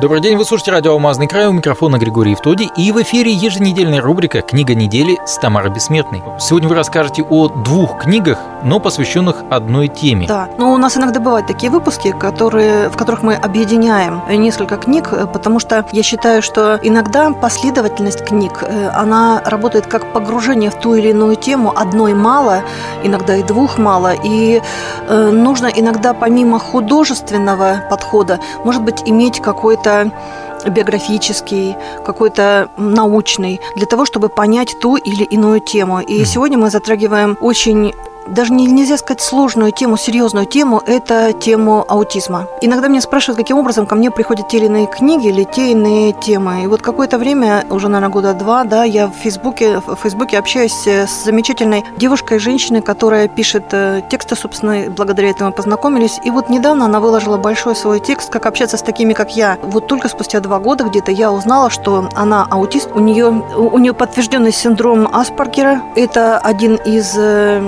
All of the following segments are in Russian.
Добрый день, вы слушаете радио «Алмазный край», у микрофона Григорий Евтоди, и в эфире еженедельная рубрика «Книга недели» с Тамарой Бессмертной. Сегодня вы расскажете о двух книгах, но посвященных одной теме. Да, но у нас иногда бывают такие выпуски, которые, в которых мы объединяем несколько книг, потому что я считаю, что иногда последовательность книг, э, она работает как погружение в ту или иную тему, одной мало, иногда и двух мало, и э, нужно иногда помимо художественного подхода, может быть, иметь какой-то какой-то биографический, какой-то научный, для того, чтобы понять ту или иную тему. И сегодня мы затрагиваем очень даже нельзя сказать сложную тему, серьезную тему, это тему аутизма. Иногда меня спрашивают, каким образом ко мне приходят те или иные книги или те иные темы. И вот какое-то время, уже, наверное, года два, да, я в Фейсбуке, в Фейсбуке общаюсь с замечательной девушкой, женщиной, которая пишет э, тексты, собственно, благодаря этому познакомились. И вот недавно она выложила большой свой текст, как общаться с такими, как я. Вот только спустя два года где-то я узнала, что она аутист, у нее, у нее подтвержденный синдром Аспаргера. Это один из э,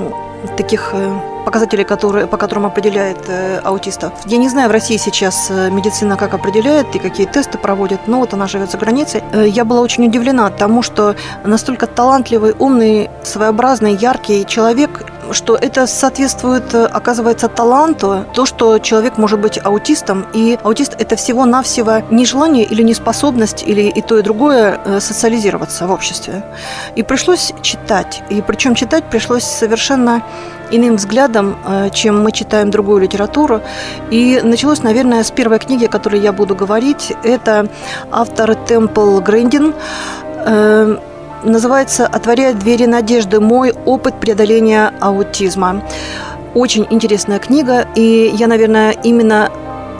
таких э, показателей, которые, по которым определяет э, аутистов. Я не знаю, в России сейчас э, медицина как определяет и какие тесты проводит, но вот она живет за границей. Я была очень удивлена тому, что настолько талантливый, умный, своеобразный, яркий человек что это соответствует, оказывается, таланту, то, что человек может быть аутистом, и аутист – это всего-навсего нежелание или неспособность, или и то, и другое социализироваться в обществе. И пришлось читать, и причем читать пришлось совершенно иным взглядом, э, чем мы читаем другую литературу. И началось, наверное, с первой книги, о которой я буду говорить. Это автор Темпл Грэндин. Называется «Отворяет двери надежды. Мой опыт преодоления аутизма». Очень интересная книга, и я, наверное, именно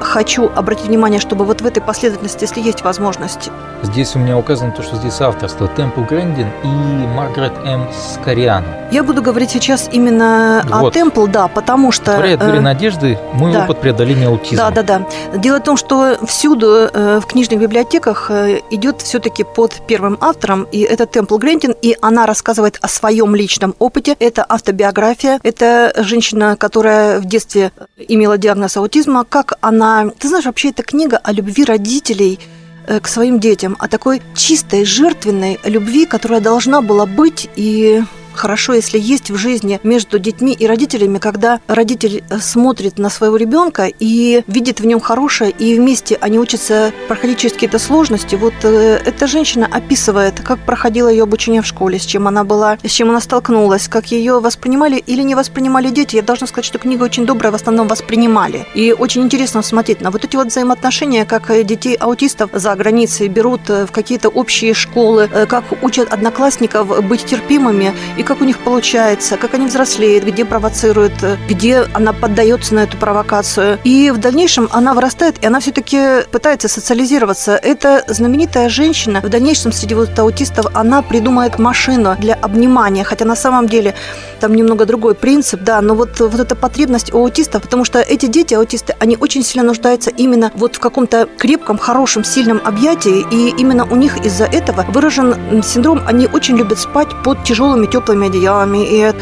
хочу обратить внимание, чтобы вот в этой последовательности, если есть возможность. Здесь у меня указано то, что здесь авторство Темпл Грэндин и Маргарет М. Скориан. Я буду говорить сейчас именно вот. о Темпл, да, потому что... Отворяет двери э, надежды, мой да. опыт преодоления аутизма. Да, да, да. Дело в том, что всюду э, в книжных библиотеках э, идет все-таки под первым автором, и это Темпл Грэндин, и она рассказывает о своем личном опыте. Это автобиография, это женщина, которая в детстве имела диагноз аутизма, как она ты знаешь, вообще эта книга о любви родителей э, к своим детям, о такой чистой, жертвенной любви, которая должна была быть и хорошо, если есть в жизни между детьми и родителями, когда родитель э, смотрит на своего ребенка и видит в нем хорошее, и вместе они учатся проходить через какие-то сложности. Вот э, эта женщина описывает, как проходила ее обучение в школе, с чем она была, с чем она столкнулась, как ее воспринимали или не воспринимали дети. Я должна сказать, что книга очень добрая, в основном воспринимали. И очень интересно смотреть на вот эти вот взаимоотношения, как э, детей аутистов за границей берут в какие-то общие школы, как учат одноклассников быть терпимыми и как у них получается, как они взрослеют, где провоцируют, где она поддается на эту провокацию. И в дальнейшем она вырастает, и она все-таки пытается социализироваться. Это знаменитая женщина. В дальнейшем среди вот аутистов она придумает машину для обнимания, хотя на самом деле там немного другой принцип, да, но вот, вот эта потребность у аутистов, потому что эти дети, аутисты, они очень сильно нуждаются именно вот в каком-то крепком, хорошем, сильном объятии, и именно у них из-за этого выражен синдром, они очень любят спать под тяжелыми теплыми теплыми одеялами. И,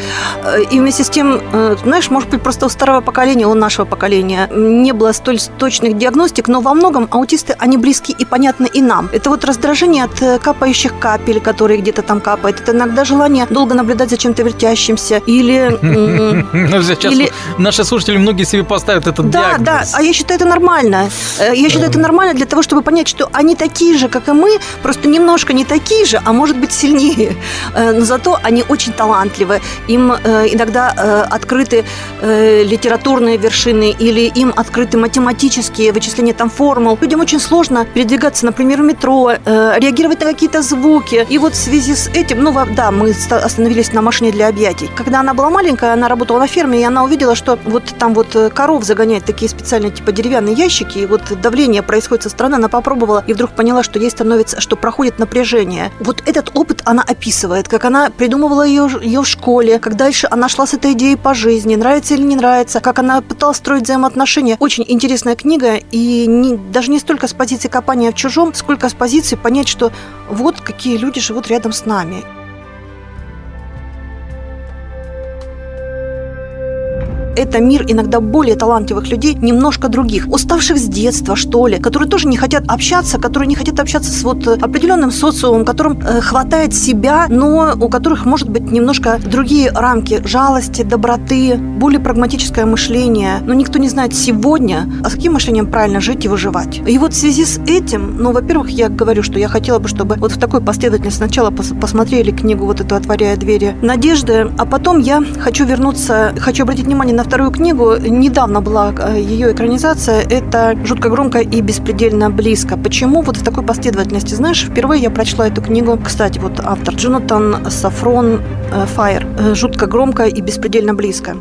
э, и вместе с тем, э, знаешь, может быть, просто у старого поколения, у нашего поколения не было столь точных диагностик, но во многом аутисты, они близки и понятны и нам. Это вот раздражение от э, капающих капель, которые где-то там капают. Это иногда желание долго наблюдать за чем-то вертящимся. Или... Ну, сейчас наши слушатели многие себе поставят этот Да, да, а я считаю это нормально. Я считаю это нормально для того, чтобы понять, что они такие же, как и мы, просто немножко не такие же, а может быть сильнее. Но зато они очень очень талантливы, им э, иногда э, открыты э, литературные вершины или им открыты математические вычисления там формул. Людям очень сложно передвигаться, например, в метро, э, реагировать на какие-то звуки. И вот в связи с этим, ну да, мы остановились на машине для объятий. Когда она была маленькая, она работала на ферме, и она увидела, что вот там вот э, коров загоняют такие специальные типа деревянные ящики, и вот давление происходит со стороны, она попробовала и вдруг поняла, что ей становится, что проходит напряжение. Вот этот опыт она описывает, как она придумывала ее, ее в школе, как дальше она шла с этой идеей по жизни, нравится или не нравится, как она пыталась строить взаимоотношения. Очень интересная книга, и не, даже не столько с позиции копания в чужом, сколько с позиции понять, что вот какие люди живут рядом с нами. Это мир иногда более талантливых людей, немножко других, уставших с детства, что ли, которые тоже не хотят общаться, которые не хотят общаться с вот определенным социумом, которым э, хватает себя, но у которых может быть немножко другие рамки жалости, доброты, более прагматическое мышление. Но никто не знает сегодня, а с каким мышлением правильно жить и выживать. И вот в связи с этим, ну, во-первых, я говорю, что я хотела бы, чтобы вот в такой последовательности сначала пос посмотрели книгу вот эту «Отворяя двери надежды», а потом я хочу вернуться, хочу обратить внимание на вторую книгу. Недавно была э, ее экранизация. Это «Жутко громко и беспредельно близко». Почему вот в такой последовательности? Знаешь, впервые я прочла эту книгу, кстати, вот автор Джонатан Сафрон э, Файер э, «Жутко громко и беспредельно близко».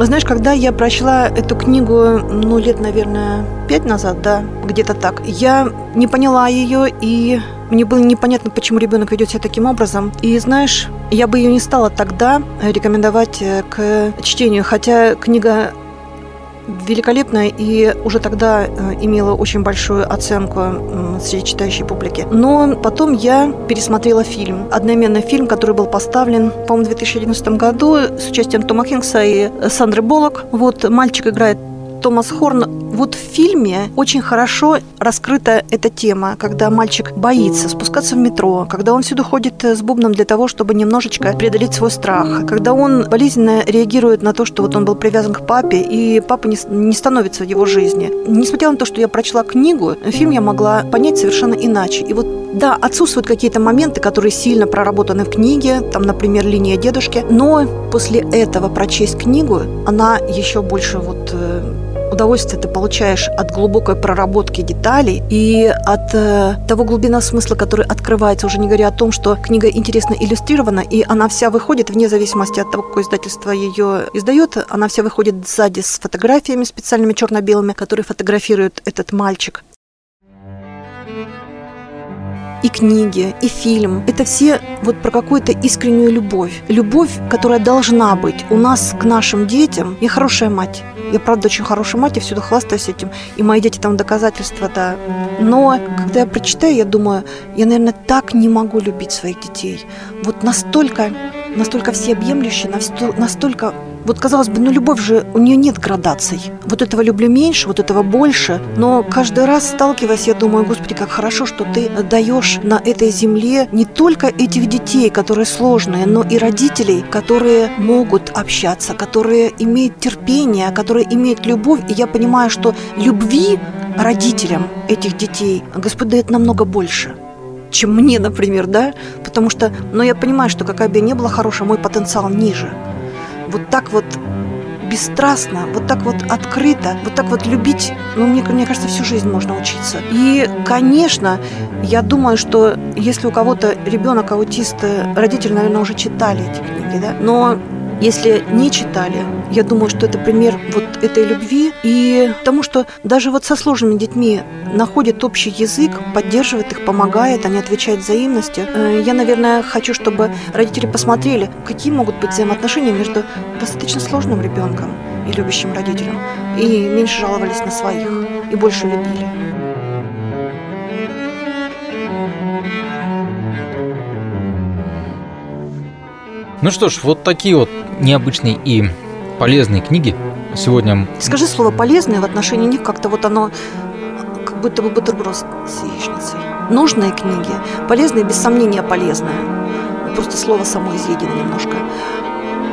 Знаешь, когда я прочла эту книгу, ну, лет, наверное, пять назад, да, где-то так, я не поняла ее, и мне было непонятно, почему ребенок ведет себя таким образом. И знаешь, я бы ее не стала тогда рекомендовать э, к чтению, хотя книга великолепная и уже тогда э, имела очень большую оценку среди читающей публики. Но потом я пересмотрела фильм. Одноименный фильм, который был поставлен, по-моему, в 2011 году с участием Тома Хинкса и Сандры Боллок. Вот мальчик играет Томас Хорн вот в фильме очень хорошо раскрыта эта тема, когда мальчик боится спускаться в метро, когда он всюду ходит э, с бубном для того, чтобы немножечко преодолеть свой страх, когда он болезненно реагирует на то, что вот он был привязан к папе, и папа не, не становится в его жизни. Несмотря на то, что я прочла книгу, фильм я могла понять совершенно иначе. И вот да, отсутствуют какие-то моменты, которые сильно проработаны в книге, там, например, линия дедушки, но после этого прочесть книгу, она еще больше вот э, удовольствие ты получаешь от глубокой проработки деталей и от э, того глубина смысла, который открывается, уже не говоря о том, что книга интересно иллюстрирована, и она вся выходит, вне зависимости от того, какое издательство ее издает, она вся выходит сзади с фотографиями специальными черно-белыми, которые фотографируют этот мальчик и книги, и фильм. Это все вот про какую-то искреннюю любовь. Любовь, которая должна быть у нас к нашим детям. Я хорошая мать. Я, правда, очень хорошая мать, я всюду хвастаюсь этим. И мои дети там доказательства, да. Но когда я прочитаю, я думаю, я, наверное, так не могу любить своих детей. Вот настолько, настолько всеобъемлюще, настолько вот казалось бы, ну любовь же, у нее нет градаций. Вот этого люблю меньше, вот этого больше. Но каждый раз сталкиваясь, я думаю, Господи, как хорошо, что ты даешь на этой земле не только этих детей, которые сложные, но и родителей, которые могут общаться, которые имеют терпение, которые имеют любовь. И я понимаю, что любви родителям этих детей Господь дает намного больше чем мне, например, да, потому что, но я понимаю, что какая бы я ни была хорошая, мой потенциал ниже вот так вот бесстрастно, вот так вот открыто, вот так вот любить, ну, мне, мне кажется, всю жизнь можно учиться. И, конечно, я думаю, что если у кого-то ребенок аутист, родители, наверное, уже читали эти книги, да, но если не читали, я думаю, что это пример вот этой любви и тому, что даже вот со сложными детьми находит общий язык, поддерживает их, помогает, они отвечают взаимностью. Э, я, наверное, хочу, чтобы родители посмотрели, какие могут быть взаимоотношения между достаточно сложным ребенком и любящим родителем, и меньше жаловались на своих, и больше любили. Ну что ж, вот такие вот необычные и полезные книги сегодня. Скажи слово полезные в отношении них как-то вот оно как будто бы бутерброд с яичницей. Нужные книги, полезные, без сомнения полезные. Просто слово само изъедено немножко.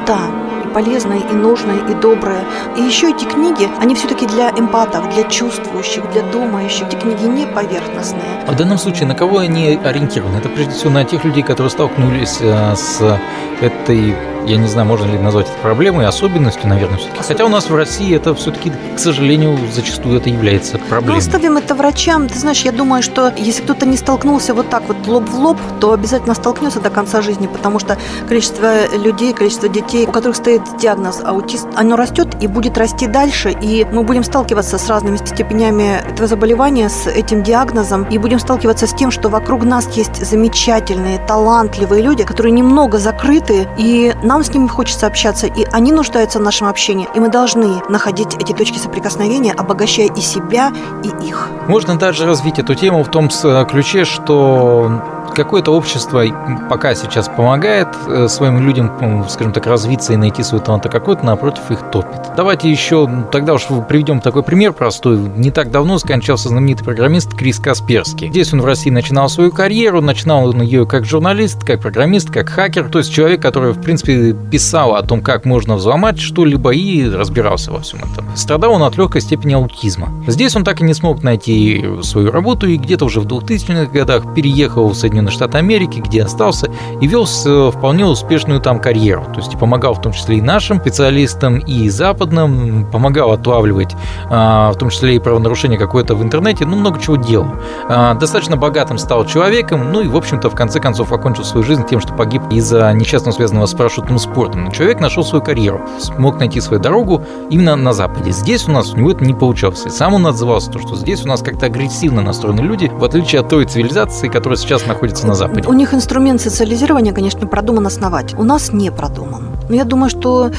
Да, полезное, и нужное, и доброе. И еще эти книги, они все-таки для эмпатов, для чувствующих, для думающих. Эти книги не поверхностные. В данном случае на кого они ориентированы? Это прежде всего на тех людей, которые столкнулись э, с этой я не знаю, можно ли назвать это проблемой, особенностью, наверное, все-таки. Хотя у нас в России это все-таки, к сожалению, зачастую это является проблемой. Ну, оставим это врачам. Ты знаешь, я думаю, что если кто-то не столкнулся вот так вот лоб в лоб, то обязательно столкнется до конца жизни, потому что количество людей, количество детей, у которых стоит диагноз аутист, оно растет и будет расти дальше, и мы будем сталкиваться с разными степенями этого заболевания, с этим диагнозом, и будем сталкиваться с тем, что вокруг нас есть замечательные, талантливые люди, которые немного закрыты, и нам нам с ними хочется общаться, и они нуждаются в нашем общении, и мы должны находить эти точки соприкосновения, обогащая и себя, и их. Можно даже развить эту тему в том э, ключе, что какое-то общество пока сейчас помогает э, своим людям, скажем так, развиться и найти свой талант, а какое-то, напротив, их топит. Давайте еще, тогда уж приведем такой пример простой. Не так давно скончался знаменитый программист Крис Касперский. Здесь он в России начинал свою карьеру, начинал он ее как журналист, как программист, как хакер, то есть человек, который, в принципе, писал о том, как можно взломать что-либо и разбирался во всем этом. Страдал он от легкой степени аутизма. Здесь он так и не смог найти свою работу и где-то уже в 2000-х годах переехал в Соединенные Штаты Америки, где остался и вел вполне успешную там карьеру. То есть помогал в том числе и нашим специалистам, и западным, помогал отлавливать а, в том числе и правонарушение какое-то в интернете, ну, много чего делал. А, достаточно богатым стал человеком, ну и, в общем-то, в конце концов окончил свою жизнь тем, что погиб из-за несчастного связанного с парашютным спортом. Но человек нашел свою карьеру, смог найти свою дорогу именно на Западе. Здесь у нас у него это не получалось. И сам он отзывался, то, что здесь у нас как-то агрессивно настроены люди, в отличие от той цивилизации, которая сейчас находится на Западе. У них инструмент социализирования, конечно, продуман основать. У нас не продуман. Но я думаю, что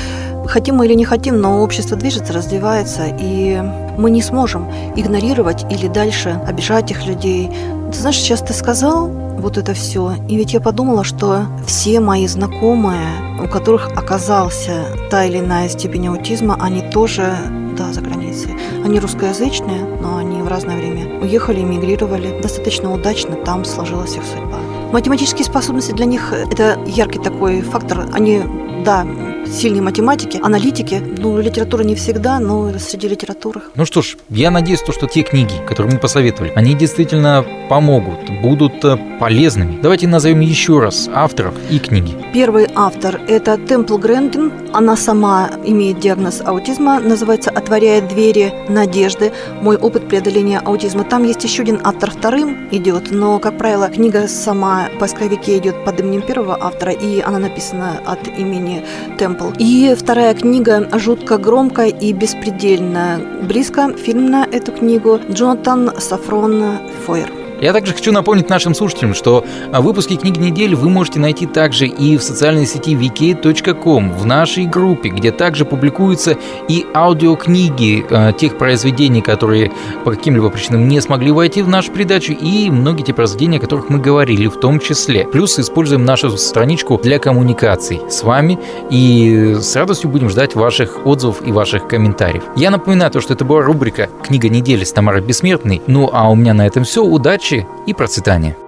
хотим мы или не хотим, но общество движется, развивается, и мы не сможем игнорировать или дальше обижать их людей. Ты знаешь, сейчас ты сказал вот это все, и ведь я подумала, что все мои знакомые, у которых оказался та или иная степень аутизма, они тоже, да, за границей. Они русскоязычные, но в разное время уехали, эмигрировали. Достаточно удачно там сложилась их судьба. Математические способности для них – это яркий такой фактор. Они, да, сильные математики, аналитики. Ну, литература не всегда, но среди литературы. Ну что ж, я надеюсь, то, что те книги, которые мы посоветовали, они действительно помогут, будут э, полезными. Давайте назовем еще раз авторов и книги. Первый автор – это Темпл Грэндин. Она сама имеет диагноз аутизма, называется «Отворяет двери надежды. Мой опыт преодоления аутизма». Там есть еще один автор вторым идет, но, как правило, книга сама в поисковике идет под именем первого автора, и она написана от имени Темпл Темпл. И вторая книга жутко громко и беспредельно близко. Фильм на эту книгу Джонатан Сафрон Фойер. Я также хочу напомнить нашим слушателям, что а, выпуски книги недели вы можете найти также и в социальной сети vk.com, в нашей группе, где также публикуются и аудиокниги э, тех произведений, которые по каким-либо причинам не смогли войти в нашу передачу, и многие те произведения, о которых мы говорили в том числе. Плюс используем нашу страничку для коммуникаций с вами, и с радостью будем ждать ваших отзывов и ваших комментариев. Я напоминаю, то, что это была рубрика «Книга недели» с Тамарой Бессмертной. Ну а у меня на этом все. Удачи! Удачи и процветания!